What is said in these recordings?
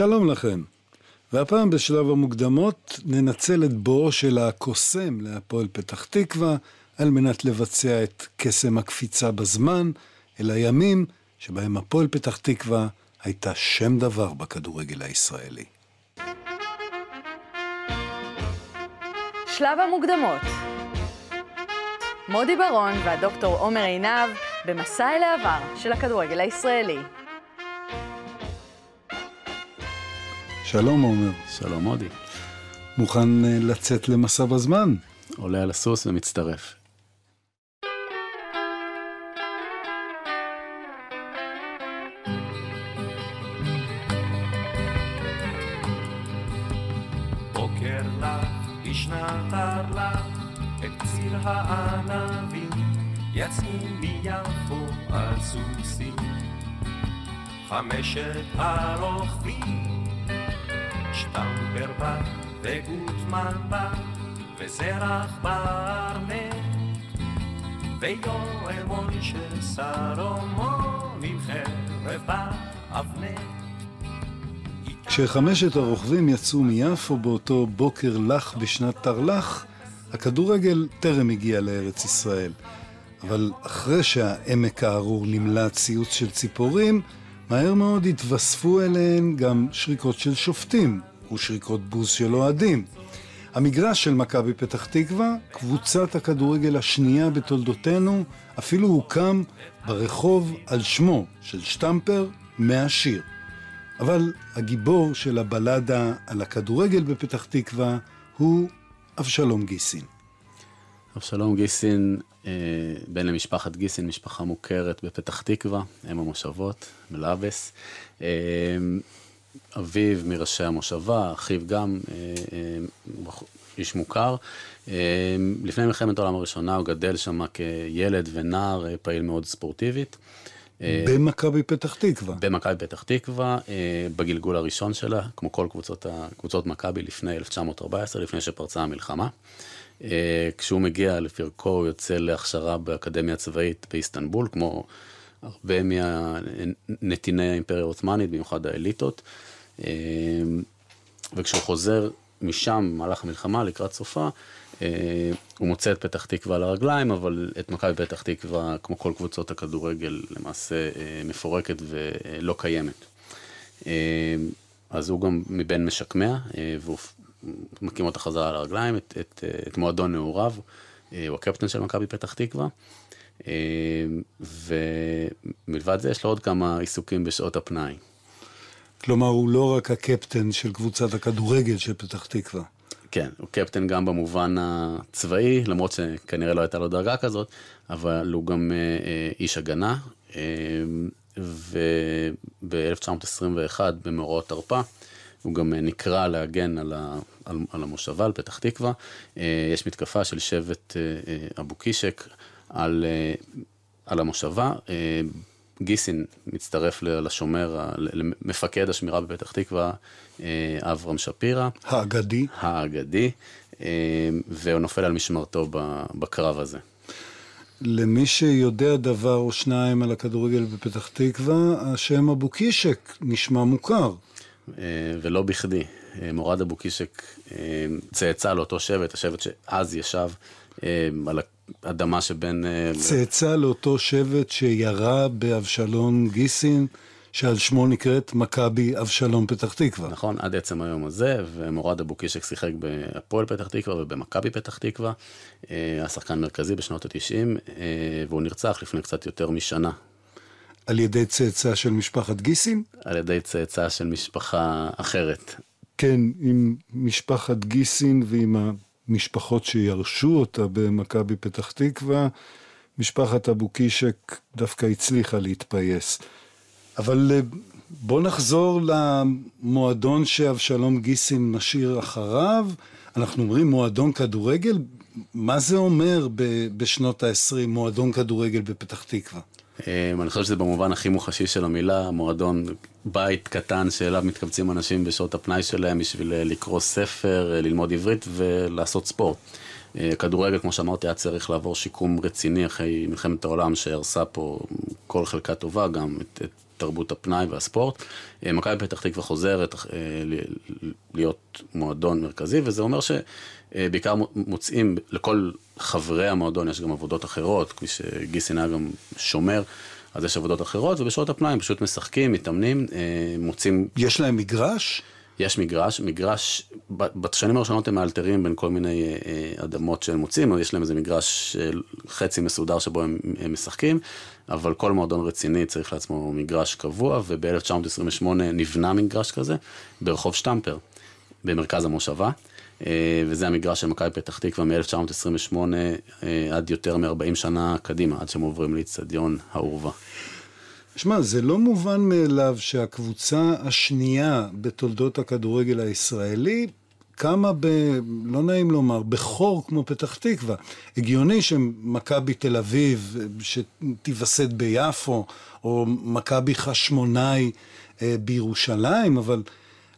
שלום לכם. והפעם בשלב המוקדמות ננצל את בואו של הקוסם להפועל פתח תקווה על מנת לבצע את קסם הקפיצה בזמן אל הימים שבהם הפועל פתח תקווה הייתה שם דבר בכדורגל הישראלי. שלב המוקדמות מודי ברון והדוקטור עומר עינב במסע אל העבר של הכדורגל הישראלי. שלום עומר. שלום מודי. מוכן אה, לצאת למסע בזמן? עולה על הסוס ומצטרף. בוקר לך, בשנת הרל"ח, את ציר הענבים, יצאו מיפו על סוסים. חמשת הרוכבים, שטמפר בא וגוטמן בא, וזרח ברנט, ויואל מוישה סלומון עם חרב באבנט. כשחמשת הרוכבים יצאו מיפו באותו בוקר לח בשנת תרל"ח, הכדורגל טרם הגיע לארץ ישראל. אבל אחרי שהעמק הארור נמלא ציוץ של ציפורים, מהר מאוד התווספו אליהן גם שריקות של שופטים ושריקות בוז של אוהדים. המגרש של מכבי פתח תקווה, קבוצת הכדורגל השנייה בתולדותינו, אפילו הוקם ברחוב על שמו של שטמפר מהשיר. אבל הגיבור של הבלדה על הכדורגל בפתח תקווה הוא אבשלום גיסין. אבשלום גיסין, אה, בן למשפחת גיסין, משפחה מוכרת בפתח תקווה, אם המושבות, מלאבס. אה, אביו מראשי המושבה, אחיו גם אה, איש מוכר. לפני מלחמת העולם הראשונה הוא גדל שם כילד ונער פעיל מאוד ספורטיבית. במכבי פתח תקווה. במכבי פתח תקווה, בגלגול הראשון שלה, כמו כל קבוצות, קבוצות מכבי לפני 1914, לפני שפרצה המלחמה. אה, כשהוא מגיע לפרקו, הוא יוצא להכשרה באקדמיה הצבאית באיסטנבול, כמו הרבה מהנתיני האימפריה העות'מאנית, במיוחד האליטות. אה, וכשהוא חוזר משם, במהלך המלחמה, לקראת סופה, אה, הוא מוצא את פתח תקווה על הרגליים, אבל את מכבי פתח תקווה, כמו כל קבוצות הכדורגל, למעשה מפורקת ולא קיימת. אז הוא גם מבין משקמיה, והוא מקים אותה חזרה על הרגליים, את, את, את מועדון נעוריו, אה, הוא הקפטן של מכבי פתח תקווה. אה, ומלבד זה יש לו עוד כמה עיסוקים בשעות הפנאי. כלומר, הוא לא רק הקפטן של קבוצת הכדורגל של פתח תקווה. כן, הוא קפטן גם במובן הצבאי, למרות שכנראה לא הייתה לו דרגה כזאת, אבל הוא גם אה, איש הגנה, אה, וב-1921 במאורעות תרפ"א, הוא גם אה, נקרא להגן על, ה, על, על המושבה, על פתח תקווה. אה, יש מתקפה של שבט אה, אבו קישק על, על המושבה. גיסין מצטרף לשומר, למפקד השמירה בפתח תקווה, אברהם שפירא. האגדי. האגדי, והוא נופל על משמרתו בקרב הזה. למי שיודע דבר או שניים על הכדורגל בפתח תקווה, השם אבו קישק נשמע מוכר. אה, ולא בכדי, אה, מורד אבו קישק אה, צאצא לאותו שבט, השבט שאז ישב על האדמה שבין... צאצא לאותו שבט שירה באבשלום גיסין, שעל שמו נקראת מכבי אבשלום פתח תקווה. נכון, עד עצם היום הזה, ומורד אבו קישק שיחק בהפועל פתח תקווה ובמכבי פתח תקווה, היה שחקן מרכזי בשנות ה-90, והוא נרצח לפני קצת יותר משנה, על ידי צאצא של משפחת גיסין? על ידי צאצא של משפחה אחרת. כן, עם משפחת גיסין ועם המשפחות שירשו אותה במכבי פתח תקווה, משפחת אבו קישק דווקא הצליחה להתפייס. אבל אה, בוא נחזור למועדון שאבשלום גיסין משאיר אחריו. אנחנו אומרים מועדון כדורגל, מה זה אומר בשנות ה-20 מועדון כדורגל בפתח תקווה? אה, אני חושב שזה במובן הכי מוחשי של המילה, מועדון בית קטן שאליו מתקבצים אנשים בשעות הפנאי שלהם בשביל אה, לקרוא ספר, אה, ללמוד עברית ולעשות ספורט. אה, כדורגל, כמו שאמרתי, היה צריך לעבור שיקום רציני אחרי מלחמת העולם שהרסה פה כל חלקה טובה, גם את, את תרבות הפנאי והספורט. מכבי פתח תקווה חוזרת להיות מועדון מרכזי, וזה אומר שבעיקר מוצאים, לכל חברי המועדון יש גם עבודות אחרות, כפי שגיסין היה גם שומר. אז יש עבודות אחרות, ובשעות הפנאי הם פשוט משחקים, מתאמנים, מוצאים... יש להם מגרש? יש מגרש, מגרש, בשנים הראשונות הם מאלתרים בין כל מיני אה, אה, אדמות שהם מוצאים, יש להם איזה מגרש חצי מסודר שבו הם, הם משחקים, אבל כל מועדון רציני צריך לעצמו מגרש קבוע, וב-1928 נבנה מגרש כזה ברחוב שטמפר, במרכז המושבה. אה, וזה המגרש של מכבי פתח תקווה מ-1928 עד יותר מ-40 שנה קדימה, עד שהם עוברים לאיצטדיון העורווה. שמע, זה לא מובן מאליו שהקבוצה השנייה בתולדות הכדורגל הישראלי קמה ב... לא נעים לומר, בחור כמו פתח תקווה. הגיוני שמכבי תל אביב, שתיווסד ביפו, או מכבי חשמונאי אה, בירושלים, אבל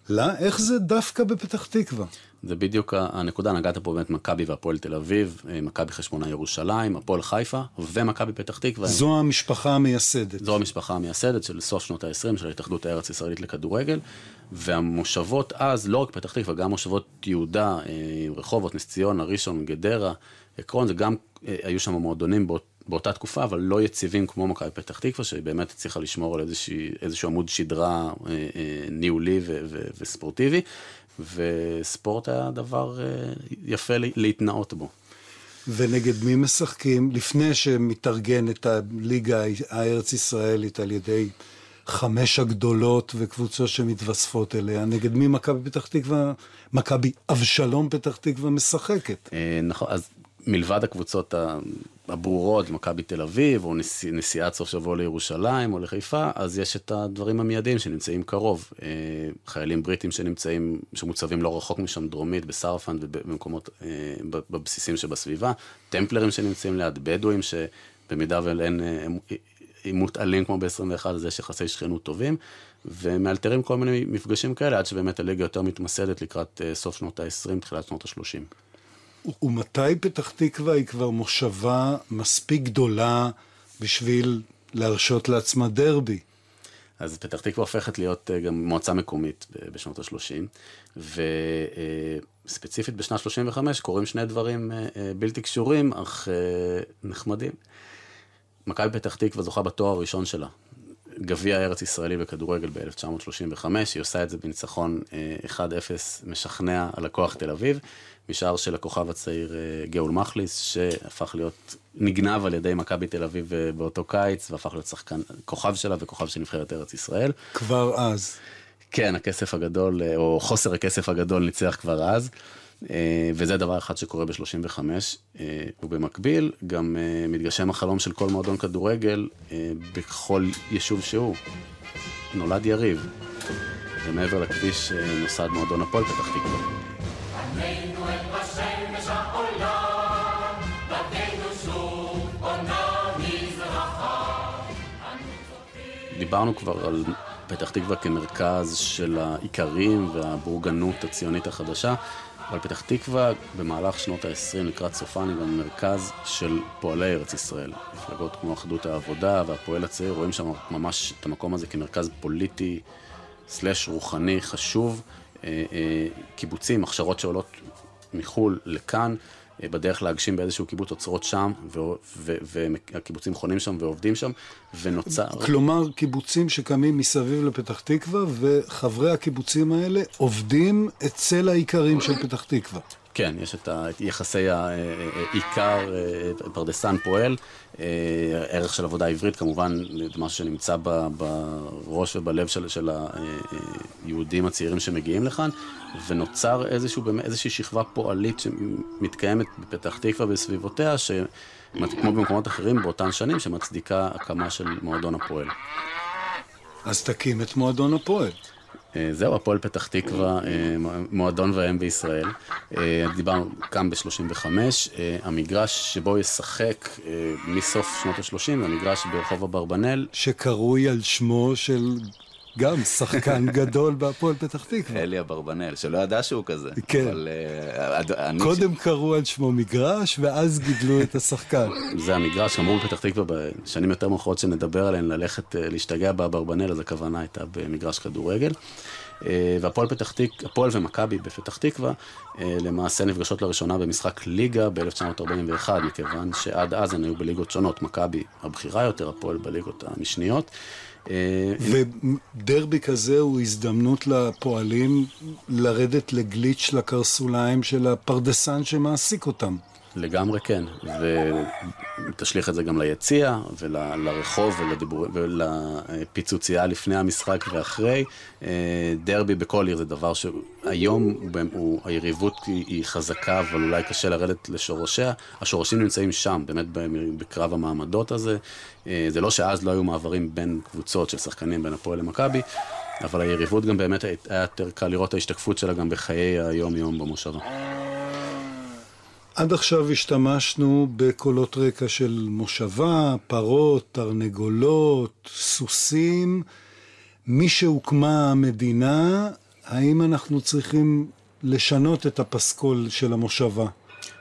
לא, איך זה דווקא בפתח תקווה? זה בדיוק הנקודה, נגעת פה באמת מכבי והפועל תל אביב, אה, מכבי חשמונה ירושלים, הפועל חיפה ומכבי פתח תקווה. זו המשפחה המייסדת. זו המשפחה המייסדת של סוף שנות ה-20 של ההתאחדות הארץ ישראלית לכדורגל, והמושבות אז, לא רק פתח תקווה, גם מושבות יהודה, אה, רחובות, נס ציונה, ראשון, גדרה, עקרון, זה גם, אה, היו שם מועדונים באות, באותה תקופה, אבל לא יציבים כמו מכבי פתח תקווה, שבאמת הצליחה לשמור על איזושהי, איזשהו עמוד שדרה אה, אה, ניהולי ו, ו, וספורטיבי. וספורט היה דבר אה, יפה להתנאות בו. ונגד מי משחקים לפני שמתארגנת הליגה הארץ ישראלית על ידי חמש הגדולות וקבוצות שמתווספות אליה, נגד מי מכבי פתח תקווה, מכבי אבשלום פתח תקווה משחקת. אה, נכון, אז מלבד הקבוצות הברורות, מכבי תל אביב, או נסיע, נסיעת סוף שבוע לירושלים או לחיפה, אז יש את הדברים המיידיים שנמצאים קרוב. אה, חיילים בריטים שנמצאים, שמוצבים לא רחוק משם, דרומית, בסרפנד ובמקומות, אה, בבסיסים שבסביבה, טמפלרים שנמצאים ליד, בדואים שבמידה ואין אה, עימות אלים כמו ב-21, אז יש יחסי שכנות טובים, ומאלתרים כל מיני מפגשים כאלה, עד שבאמת הליגה יותר מתמסדת לקראת סוף שנות ה-20, תחילת שנות ה-30. ומתי פתח תקווה היא כבר מושבה מספיק גדולה בשביל להרשות לעצמה דרבי? אז פתח תקווה הופכת להיות אה, גם מועצה מקומית בשנות ה-30, וספציפית בשנת 35 קורים שני דברים אה, אה, בלתי קשורים, אך נחמדים. מכבי פתח תקווה זוכה בתואר הראשון שלה, גביע ארץ ישראלי בכדורגל ב-1935, היא עושה את זה בניצחון 1-0 משכנע על הכוח תל אביב. משער של הכוכב הצעיר אה, גאול מחליס, שהפך להיות, נגנב על ידי מכבי תל אביב אה, באותו קיץ, והפך להיות שחקן, כוכב שלה וכוכב של נבחרת ארץ ישראל. כבר אז. כן, הכסף הגדול, אה, או חוסר הכסף הגדול ניצח כבר אז. וזה דבר אחד שקורה ב-35, ובמקביל גם מתגשם החלום של כל מועדון כדורגל בכל יישוב שהוא. נולד יריב, ומעבר לכביש נוסד מועדון הפועל פתח תקווה. דיברנו כבר על פתח תקווה כמרכז של האיכרים והבורגנות הציונית החדשה, אבל פתח תקווה במהלך שנות ה-20 לקראת סופן היא גם מרכז של פועלי ארץ ישראל. מפלגות כמו אחדות העבודה והפועל הצעיר רואים שם ממש את המקום הזה כמרכז פוליטי סלש רוחני חשוב. אה, אה, קיבוצים, הכשרות שעולות מחו"ל לכאן. אה, בדרך להגשים באיזשהו קיבוץ אוצרות שם, והקיבוצים חונים שם ועובדים שם, ונוצר... כלומר, קיבוצים שקמים מסביב לפתח תקווה, וחברי הקיבוצים האלה עובדים אצל האיכרים של פתח תקווה. כן, יש את יחסי העיקר, אה, פרדסן פועל, אה, ערך של עבודה עברית, כמובן, זה משהו שנמצא בראש ובלב של, של היהודים הצעירים שמגיעים לכאן, ונוצר איזשהו, איזושהי שכבה פועלית שמתקיימת בפתח תקווה וסביבותיה, ש... כמו במקומות אחרים באותן שנים, שמצדיקה הקמה של מועדון הפועל. אז תקים את מועדון הפועל. אה, זהו, הפועל פתח תקווה, אה, מועדון ואם בישראל. אה, דיברנו גם ב-35, המגרש שבו ישחק מסוף שנות ה-30, המגרש ברחוב אברבנאל. שקרוי על שמו של גם שחקן גדול בהפועל פתח תקווה. אלי אברבנאל, שלא ידע שהוא כזה. כן. אבל, אה, קודם קראו על שמו מגרש, ואז גידלו את השחקן. זה המגרש, אמרו בפתח תקווה בשנים יותר מאוחרות שנדבר עליהן, ללכת אה, להשתגע באברבנל, אז הכוונה הייתה במגרש כדורגל. אה, והפועל פתח תקווה, הפועל ומכבי בפתח תקווה, למעשה נפגשות לראשונה במשחק ליגה ב-1941, מכיוון שעד אז הן היו בליגות שונות, מכבי הבכירה יותר, הפועל בליגות המשניות. אה, ודרבי כזה הוא הזדמנות לפועלים לרדת לגליץ' לקרסוליים של הפרדסן שמעסיק אותם. לגמרי כן, ותשליך את זה גם ליציע ולרחוב ולדיבור... ולפיצוצייה לפני המשחק ואחרי. אה, דרבי בכל עיר זה דבר שהיום הוא, היריבות היא, חזקה, אבל אולי קשה לרדת לשורשיה. השורשים נמצאים שם, באמת בקרב המעמדות הזה. אה, זה לא שאז לא היו מעברים בין קבוצות של שחקנים בין הפועל למכבי. אבל היריבות גם באמת היה יותר קל לראות ההשתקפות שלה גם בחיי היום-יום במושבה. עד עכשיו השתמשנו בקולות רקע של מושבה, פרות, תרנגולות, סוסים. משהוקמה המדינה, האם אנחנו צריכים לשנות את הפסקול של המושבה?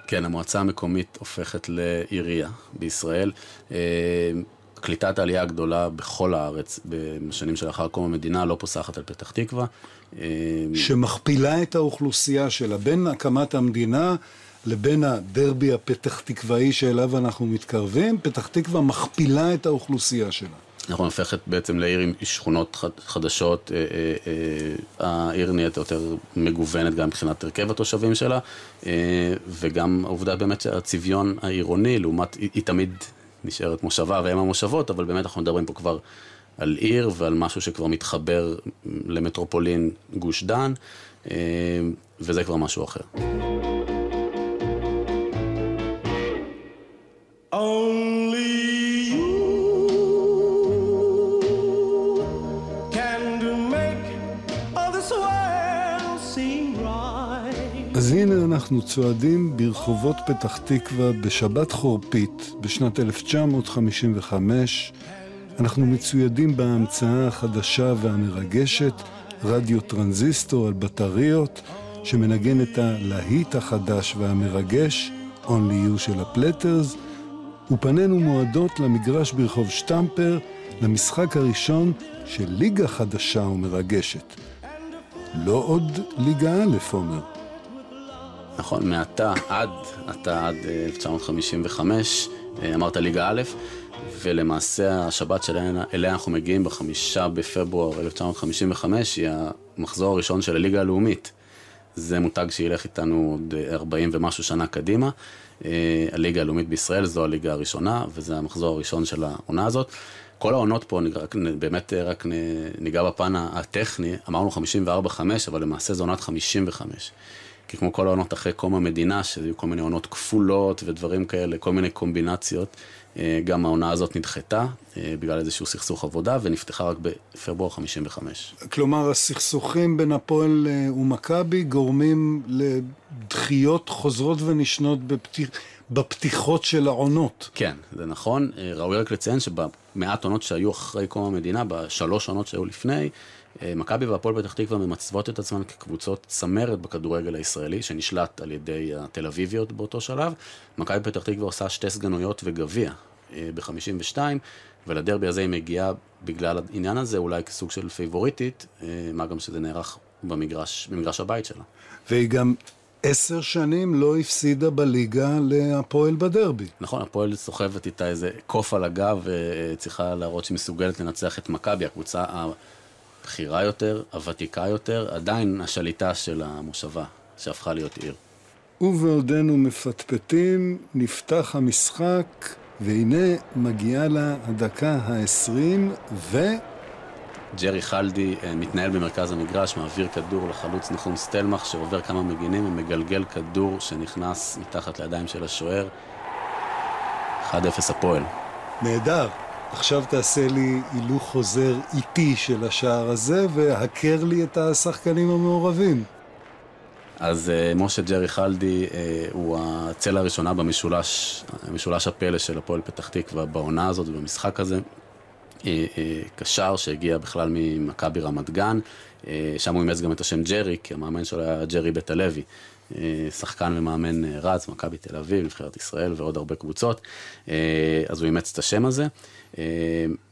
כן, המועצה המקומית הופכת לעירייה בישראל. אה, קליטת העלייה הגדולה בכל הארץ בשנים שלאחר קום המדינה לא פוסחת על פתח תקווה. אה, שמכפילה את האוכלוסייה שלה. בין הקמת המדינה לבין הדרבי הפתח תקוואי שאליו אנחנו מתקרבים, פתח תקווה מכפילה את האוכלוסייה שלה. אנחנו הופכת בעצם לעיר עם שכונות חדשות, אה, העיר נהיית יותר מגוונת גם מבחינת הרכב התושבים שלה, וגם העובדה באמת שהצביון העירוני, לעומת, היא תמיד נשארת מושבה והם המושבות, אבל באמת אנחנו מדברים פה כבר על עיר ועל משהו שכבר מתחבר למטרופולין גוש דן, וזה כבר משהו אחר. אז הנה אנחנו צועדים ברחובות פתח תקווה בשבת חורפית בשנת 1955. אנחנו מצוידים בהמצאה החדשה והמרגשת, רדיו טרנזיסטור על בטריות, שמנגן את הלהיט החדש והמרגש, Only You של הפלטרס, ופנינו מועדות למגרש ברחוב שטמפר, למשחק הראשון של ליגה חדשה ומרגשת. לא עוד ליגה א', עומר. נכון, מעתה עד, עתה עד 1955, אמרת ליגה א', ולמעשה השבת שאליה אנחנו מגיעים בחמישה בפברואר 1955 היא המחזור הראשון של הליגה הלאומית. זה מותג שילך איתנו עוד 40 ומשהו שנה קדימה. הליגה הלאומית בישראל זו הליגה הראשונה, וזה המחזור הראשון של העונה הזאת. כל העונות פה, באמת רק ניגע בפן הטכני, אמרנו 54-5, אבל למעשה זו עונת 55. כי כמו כל העונות אחרי קום המדינה, שהיו כל מיני עונות כפולות ודברים כאלה, כל מיני קומבינציות, גם העונה הזאת נדחתה בגלל איזשהו סכסוך עבודה, ונפתחה רק בפברואר 55. כלומר, הסכסוכים בין הפועל ומכבי גורמים לדחיות חוזרות ונשנות בפתיח... בפתיחות של העונות. כן, זה נכון. ראוי רק לציין שבמעט עונות שהיו אחרי קום המדינה, בשלוש עונות שהיו לפני, מכבי והפועל פתח תקווה ממצבות את עצמן כקבוצות צמרת בכדורגל הישראלי, שנשלט על ידי התל אביביות באותו שלב. מכבי פתח תקווה עושה שתי סגנויות וגביע ב-52, ולדרבי הזה היא מגיעה בגלל העניין הזה, אולי כסוג של פייבוריטית, מה גם שזה נערך במגרש, במגרש הבית שלה. והיא גם עשר שנים לא הפסידה בליגה להפועל בדרבי. נכון, הפועל סוחבת איתה איזה קוף על הגב וצריכה להראות שהיא מסוגלת לנצח את מכבי, הקבוצה הבכירה יותר, הוותיקה יותר, עדיין השליטה של המושבה שהפכה להיות עיר. ובעודנו מפטפטים, נפתח המשחק, והנה מגיעה לה הדקה העשרים, ו... ג'רי חלדי מתנהל במרכז המגרש, מעביר כדור לחלוץ נחום סטלמך שעובר כמה מגינים ומגלגל כדור שנכנס מתחת לידיים של השוער. 1-0 הפועל. נהדר. עכשיו תעשה לי הילוך חוזר איטי של השער הזה והכר לי את השחקנים המעורבים. אז uh, משה ג'רי חלדי uh, הוא הצלע הראשונה במשולש, משולש הפלא של הפועל פתח תקווה בעונה הזאת ובמשחק הזה. קשר שהגיע בכלל ממכבי רמת גן, שם הוא אימץ גם את השם ג'רי, כי המאמן שלו היה ג'רי בית הלוי. שחקן ומאמן רץ, מכבי תל אביב, נבחרת ישראל ועוד הרבה קבוצות, אז הוא אימץ את השם הזה.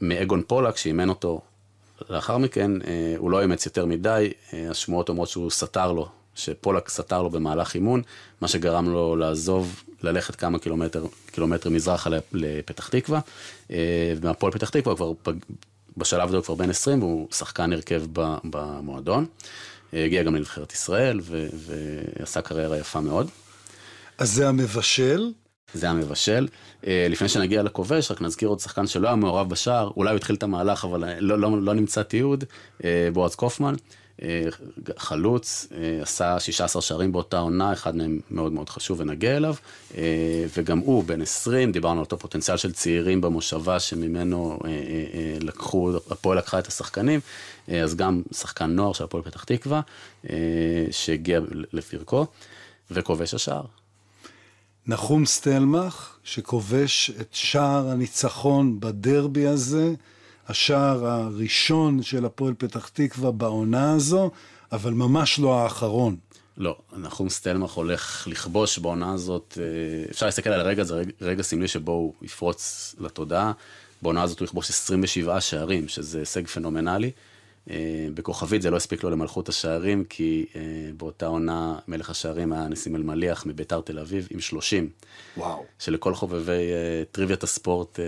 מאגון פולק, שאימן אותו לאחר מכן, הוא לא אימץ יותר מדי, השמועות אומרות שהוא סתר לו שפולק סתר לו במהלך אימון, מה שגרם לו לעזוב, ללכת כמה קילומטר, קילומטר מזרחה לפתח תקווה. אה, מהפועל פתח תקווה כבר, בשלב הזה הוא כבר בן 20 והוא שחקן הרכב במועדון. אה, הגיע גם לנבחרת ישראל ו- ועשה קריירה יפה מאוד. אז זה המבשל? זה המבשל. אה, לפני שנגיע לכובש, רק נזכיר עוד שחקן שלא היה מעורב בשער, אולי הוא התחיל את המהלך, אבל לא, לא, לא נמצא תיעוד, בועז קופמן. אה, חלוץ, אה, עשה 16 שערים באותה עונה, אחד מהם מאוד מאוד חשוב ונגיע אליו, אה, וגם הוא בן 20, דיברנו על אותו פוטנציאל של צעירים במושבה שממנו לקחו, הפועל לקחה את השחקנים, אז גם שחקן נוער של הפועל פתח תקווה, שהגיע לפרקו, וכובש השער. נחום סטלמך, שכובש את שער הניצחון בדרבי הזה, השער הראשון של הפועל פתח תקווה בעונה הזו, אבל ממש לא האחרון. לא, נחום סטלמך הולך לכבוש בעונה הזאת, אה, אפשר להסתכל על הרגע, זה רגע, רגע סמלי שבו הוא יפרוץ לתודעה. בעונה הזאת הוא יכבוש 27 שערים, שזה הישג פנומנלי. אה, בכוכבית זה לא הספיק לו למלכות השערים, כי אה, באותה עונה מלך השערים היה ניסים אלמליח מביתר תל אביב עם 30. וואו. שלכל חובבי אה, טריוויית הספורט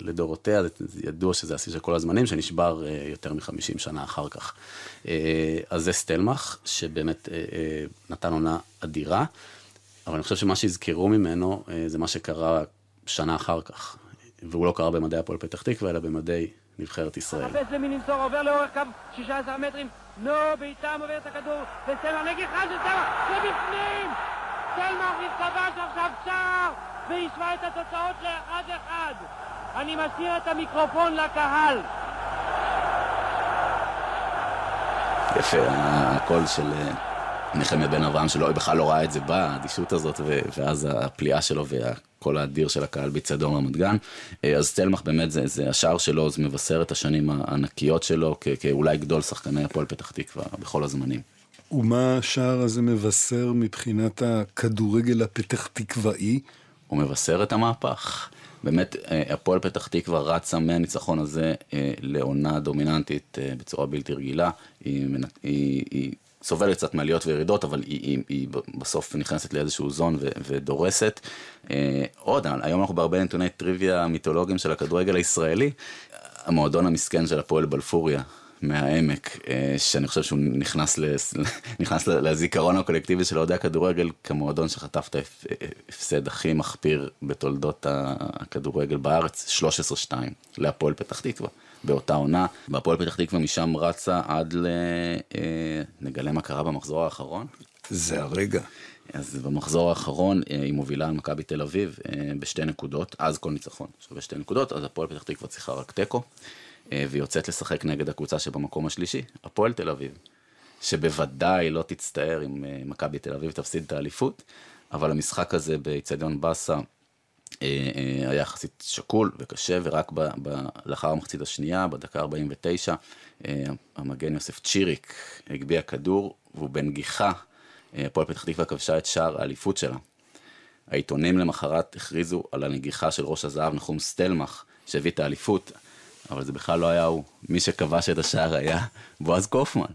לדורותיה, ידוע שזה השיא של כל הזמנים, שנשבר יותר מ-50 שנה אחר כך. אז זה סטלמך, שבאמת נתן עונה אדירה, אבל אני חושב שמה שיזכרו ממנו זה מה שקרה שנה אחר כך. והוא לא קרה במדעי הפועל פתח תקווה, אלא במדעי נבחרת ישראל. מחפש למיננסור, עובר לאורך קו 16 מטרים, נו, בעיטה מובר את הכדור, וסלמר נגיחה של סלמר, ובפנים! סלמר כבש עכשיו שער, והשווה את התוצאות לאחד-אחד. אני מסיר את המיקרופון לקהל. יפה, הקול של אה, נחמיה בן אברהם, שלא, בכלל לא ראה את זה בא, האדישות הזאת, ואז הפליאה שלו וה... כל האדיר של הקהל באיצטדיון רמת גן. אה, אז צלמח באמת זה, זה השער שלו, זה מבשר את השנים הענקיות שלו כ, כאולי גדול שחקני הפועל פתח תקווה בכל הזמנים. ומה השער הזה מבשר מבחינת הכדורגל הפתח תקוואי? הוא מבשר את המהפך. באמת, אה, הפועל פתח תקווה רצה מהניצחון הזה אה, לעונה דומיננטית בצורה בלתי רגילה. היא, היא, היא סובלת קצת מעליות וירידות, אבל היא, היא, היא בסוף נכנסת לאיזשהו זון ו, ודורסת. אה, עוד, היום אנחנו בהרבה נתוני טריוויה מיתולוגיים של הכדורגל הישראלי. המועדון המסכן של הפועל בלפוריה, מהעמק, אה, שאני חושב שהוא נכנס, לס... נכנס לזיכרון הקולקטיבי של אוהדי הכדורגל כמועדון שחטף את ההפסד הכי מחפיר בתולדות הכדורגל בארץ, 13-2 להפועל פתח תקווה. באותה עונה. בהפועל פתח תקווה משם רצה עד ל... אה, נגלה מה קרה במחזור האחרון. זה הרגע. אז במחזור האחרון אה, היא מובילה על מכבי תל אביב אה, בשתי נקודות, אז כל ניצחון שווה שתי נקודות, אז הפועל פתח תקווה צריכה רק תיקו, והיא יוצאת לשחק נגד הקבוצה שבמקום השלישי, הפועל תל אביב, שבוודאי לא תצטער אם מכבי תל אביב תפסיד את האליפות, אבל המשחק הזה באיצטדיון באסה היה יחסית שקול וקשה, ורק ב, ב, לאחר המחצית השנייה, בדקה 49, אה, המגן יוסף צ'יריק הגביה כדור, והוא בנגיחה, הפועל פתח תקווה כבשה את שער האליפות שלה. העיתונים למחרת הכריזו על הנגיחה של ראש הזהב נחום סטלמך, שהביא את האליפות, אבל זה בכלל לא היה הוא. מי שכבש את השער היה בועז קופמן.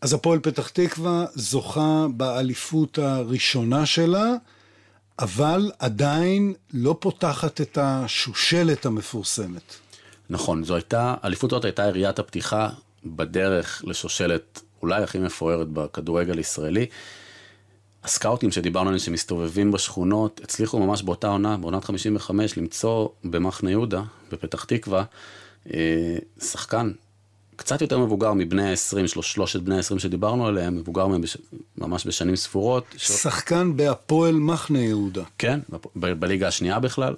אז הפועל פתח תקווה זוכה באליפות הראשונה שלה. אבל עדיין לא פותחת את השושלת המפורסמת. נכון, זו הייתה, האליפות הזאת הייתה יריית הפתיחה בדרך לשושלת אולי הכי מפוארת בכדורגל הישראלי. הסקאוטים שדיברנו עליהם שמסתובבים בשכונות, הצליחו ממש באותה עונה, בעונת 55, למצוא במחנה יהודה, בפתח תקווה, אה, שחקן קצת יותר מבוגר מבני ה-20, שלושת בני ה-20 שדיברנו עליהם, מבוגר מהם בש... ממש בשנים ספורות. שחקן ש... בהפועל מחנה יהודה. כן, ב- בליגה השנייה בכלל.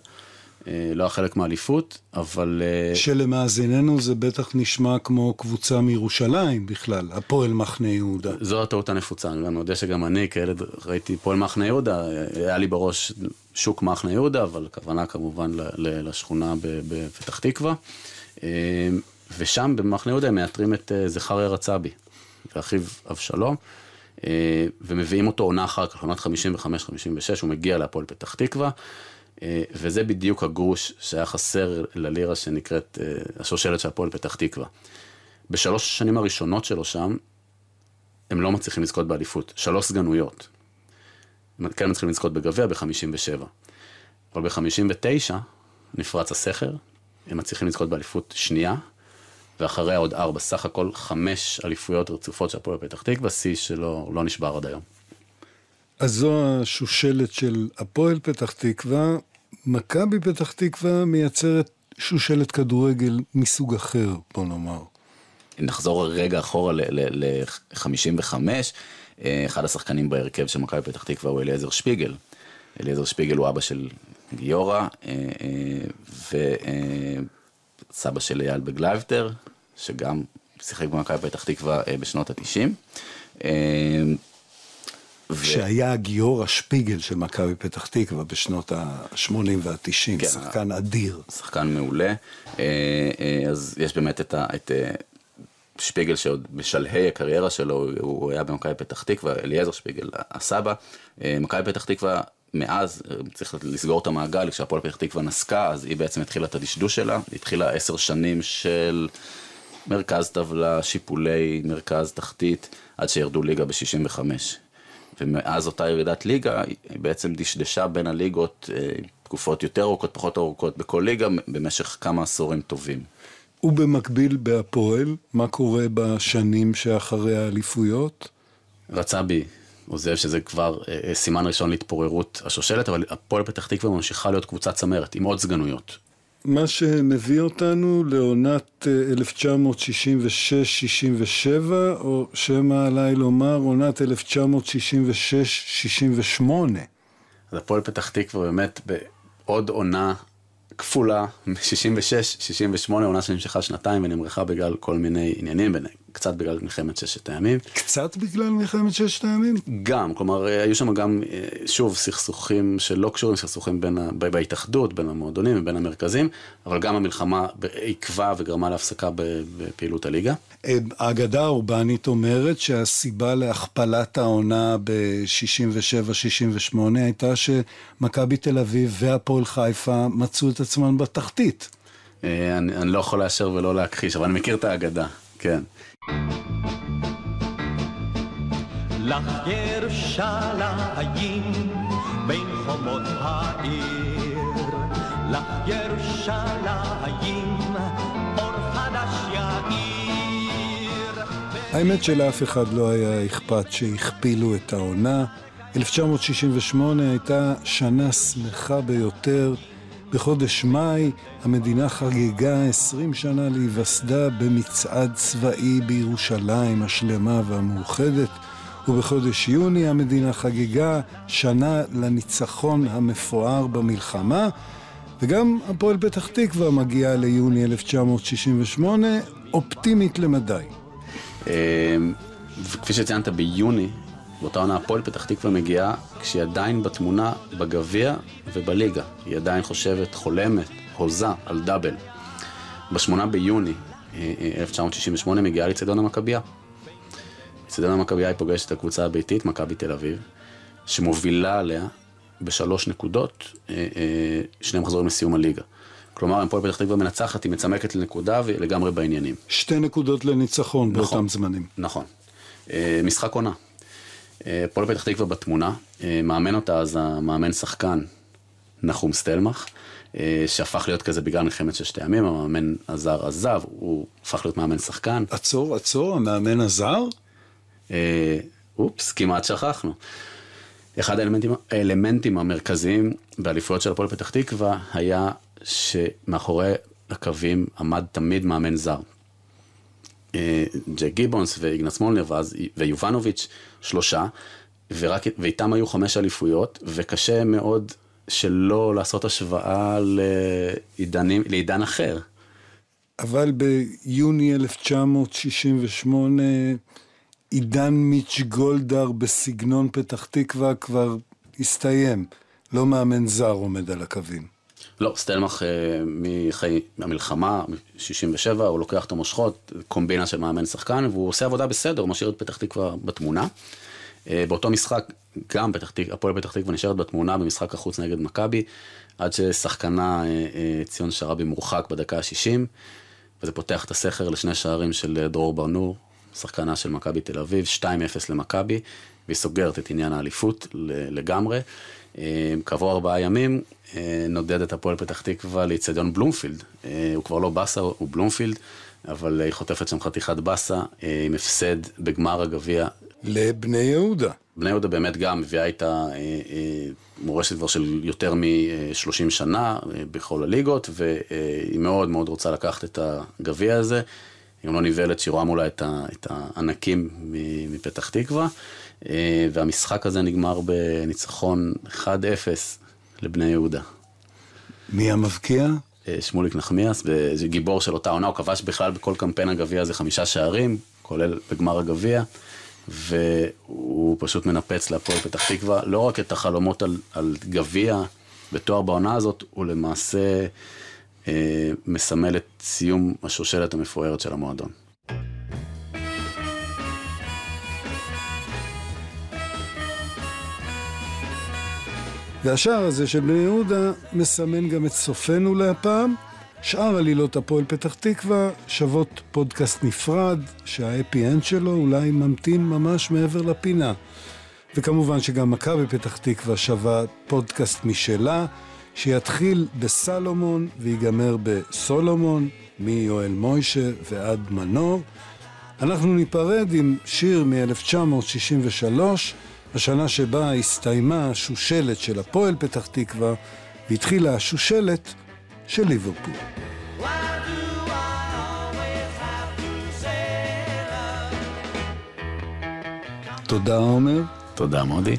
אה, לא היה חלק מהאליפות, אבל... אה, שלמאזיננו זה בטח נשמע כמו קבוצה מירושלים בכלל, הפועל מחנה יהודה. זו הטעות הנפוצה, אני יודע שגם אני כילד ראיתי פועל מחנה יהודה, היה לי בראש שוק מחנה יהודה, אבל הכוונה כמובן לשכונה בפתח תקווה. ושם במחנה יהודה הם מאתרים את אה, זכריה רצבי, ואחיו אבשלום, אה, ומביאים אותו עונה אחר כך, עונת 55-56, הוא מגיע להפועל פתח תקווה, אה, וזה בדיוק הגרוש שהיה חסר ללירה שנקראת השושלת של הפועל פתח תקווה. בשלוש השנים הראשונות שלו שם, הם לא מצליחים לזכות באליפות, שלוש סגנויות. הם כן מצליחים לזכות בגביע ב-57. אבל ב-59 נפרץ הסכר, הם מצליחים לזכות באליפות שנייה, ואחריה עוד ארבע, סך הכל חמש אליפויות רצופות של הפועל פתח תקווה, שיא שלא לא נשבר עד היום. אז זו השושלת של הפועל פתח תקווה. מכבי פתח תקווה מייצרת שושלת כדורגל מסוג אחר, בוא נאמר. נחזור רגע אחורה ל-55, אה, אחד השחקנים בהרכב של מכבי פתח תקווה הוא אליעזר שפיגל. אליעזר שפיגל הוא אבא של גיורא, אה, אה, וסבא של אייל בגלייבטר, שגם שיחק במכבי פתח תקווה בשנות התשעים. שהיה גיורא שפיגל של מכבי פתח תקווה בשנות ה-80 וה-90, כן, שחקן אדיר. שחקן מעולה. אז יש באמת את, ה, את שפיגל שעוד בשלהי הקריירה שלו, הוא היה במכבי פתח תקווה, אליעזר שפיגל, הסבא. אה, מכבי פתח תקווה, מאז, אה, צריך לסגור את המעגל, כשהפועל פתח תקווה נסקה, אז היא בעצם התחילה את הדשדוש שלה, התחילה עשר שנים של מרכז טבלה, שיפולי מרכז תחתית, עד שירדו ליגה ב-65. ומאז אותה ירידת ליגה, היא בעצם דשדשה בין הליגות, אה, תקופות יותר ארוכות, פחות ארוכות, בכל ליגה, במשך כמה עשורים טובים. ובמקביל בהפועל, מה קורה בשנים שאחרי האליפויות? רצה בי עוזב, שזה כבר אה, אה, סימן ראשון להתפוררות השושלת, אבל הפועל פתח תקווה ממשיכה להיות קבוצה צמרת, עם עוד סגנויות. מה שמביא אותנו לעונת 1966-67, אה, או שמא עליי לומר עונת 1966-68. אז הפועל פתח תקווה באמת בעוד עונה כפולה, 66, 68, עונה שנמשכה שנתיים ונמרחה בגלל כל מיני עניינים, קצת בגלל מלחמת ששת הימים. קצת בגלל מלחמת ששת הימים? גם, כלומר, היו שם גם, אה, שוב, סכסוכים שלא קשורים, סכסוכים בין, בהתאחדות, בין המועדונים ובין המרכזים, אבל גם המלחמה עיכבה וגרמה להפסקה בפעילות הליגה. אה, האגדה האורבנית אומרת שהסיבה להכפלת העונה ב-67-68 הייתה שמכבי תל אביב והפועל חיפה מצאו את עצמם בתחתית. אה, אני, אני לא יכול לאשר ולא להכחיש, אבל אני מכיר את האגדה, כן. לך ירושלים בין חומות העיר, לך ירושלים אור חדש יאיר. האמת שלאף אחד לא היה אכפת שהכפילו את העונה. 1968 הייתה שנה שמחה ביותר. בחודש מאי המדינה חגגה 20 שנה להיווסדה במצעד צבאי בירושלים השלמה והמאוחדת, ובחודש יוני המדינה חגגה שנה לניצחון המפואר במלחמה, וגם הפועל פתח תקווה מגיעה ליוני 1968, אופטימית למדי. אמ, וכפי שציינת ביוני, באותה עונה הפועל פתח תקווה מגיעה כשהיא עדיין בתמונה בגביע ובליגה. היא עדיין חושבת, חולמת, הוזה על דאבל. בשמונה ביוני 1968 אה, אה, מגיעה לצדון המכבייה. אצטדיון המכבייה היא פוגשת את הקבוצה הביתית, מכבי תל אביב, שמובילה עליה בשלוש נקודות, אה, שני מחזורים לסיום הליגה. כלומר, אם פועל פתח תקווה מנצחת, היא מצמקת לנקודה והיא לגמרי בעניינים. שתי נקודות לניצחון נכון, באותם זמנים. נכון. משחק עונה. פועל פתח תקווה בתמונה, מאמן אותה אז המאמן שחקן נחום סטלמך, שהפך להיות כזה בגלל מלחמת ששת הימים, המאמן הזר עזב, הוא הפך להיות מאמן שחקן. עצור, עצור, המאמן הזר? אופס, כמעט שכחנו. אחד האלמנטים, האלמנטים המרכזיים באליפויות של הפועל פתח תקווה היה שמאחורי הקווים עמד תמיד מאמן זר. ג'ק גיבונס ואיגנץ מולנר ואז ויובנוביץ', שלושה, ורק, ואיתם היו חמש אליפויות, וקשה מאוד שלא לעשות השוואה לעידנים, לעידן אחר. אבל ביוני 1968 עידן מיץ' גולדהר בסגנון פתח תקווה כבר הסתיים. לא מאמן זר עומד על הקווים. לא, סטלמך מחיי המלחמה, מ-67, הוא לוקח את המושכות, קומבינה של מאמן שחקן, והוא עושה עבודה בסדר, הוא משאיר את פתח תקווה בתמונה. באותו משחק, גם פתח תקווה, הפועל פתח תקווה נשארת בתמונה במשחק החוץ נגד מכבי, עד ששחקנה ציון שרבי מורחק בדקה ה-60, וזה פותח את הסכר לשני שערים של דרור ברנור, שחקנה של מכבי תל אביב, 2-0 למכבי, והיא סוגרת את עניין האליפות לגמרי. כעבור ארבעה ימים נודד את הפועל פתח תקווה לאיצטדיון בלומפילד. הוא כבר לא באסה, הוא בלומפילד, אבל היא חוטפת שם חתיכת באסה עם הפסד בגמר הגביע. לבני יהודה. בני יהודה באמת גם מביאה איתה מורשת כבר של יותר מ-30 שנה בכל הליגות, והיא מאוד מאוד רוצה לקחת את הגביע הזה. גם לא נבהלת שהיא רואה מולה את, ה, את הענקים מפתח תקווה, והמשחק הזה נגמר בניצחון 1-0 לבני יהודה. מי המבקיע? שמוליק נחמיאס, גיבור של אותה עונה, הוא כבש בכלל בכל קמפיין הגביע הזה חמישה שערים, כולל בגמר הגביע, והוא פשוט מנפץ להפועל פתח תקווה, לא רק את החלומות על, על גביע בתואר בעונה הזאת, הוא למעשה... מסמל את סיום השושלת המפוארת של המועדון. והשער הזה של בני יהודה מסמן גם את סופנו להפעם. שאר עלילות הפועל פתח תקווה שוות פודקאסט נפרד, שה happy end שלו אולי ממתין ממש מעבר לפינה. וכמובן שגם מכבי פתח תקווה שווה פודקאסט משלה. שיתחיל בסלומון ויגמר בסולומון, מיואל מוישה ועד מנור. אנחנו ניפרד עם שיר מ-1963, השנה שבה הסתיימה השושלת של הפועל פתח תקווה, והתחילה השושלת של ליברפול. תודה עומר. תודה מודי.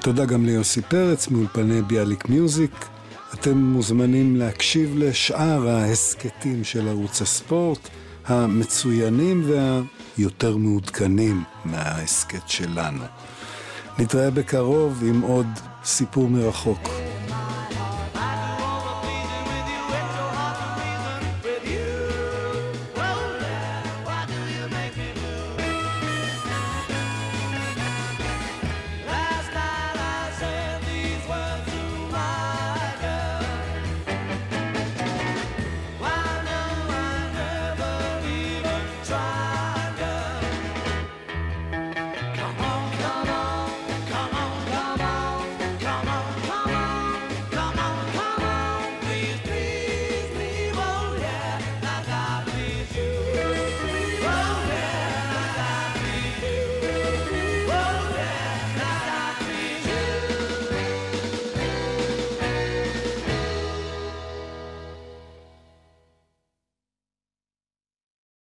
תודה גם ליוסי פרץ מאולפני ביאליק מיוזיק. אתם מוזמנים להקשיב לשאר ההסכתים של ערוץ הספורט, המצוינים והיותר מעודכנים מההסכת שלנו. נתראה בקרוב עם עוד סיפור מרחוק.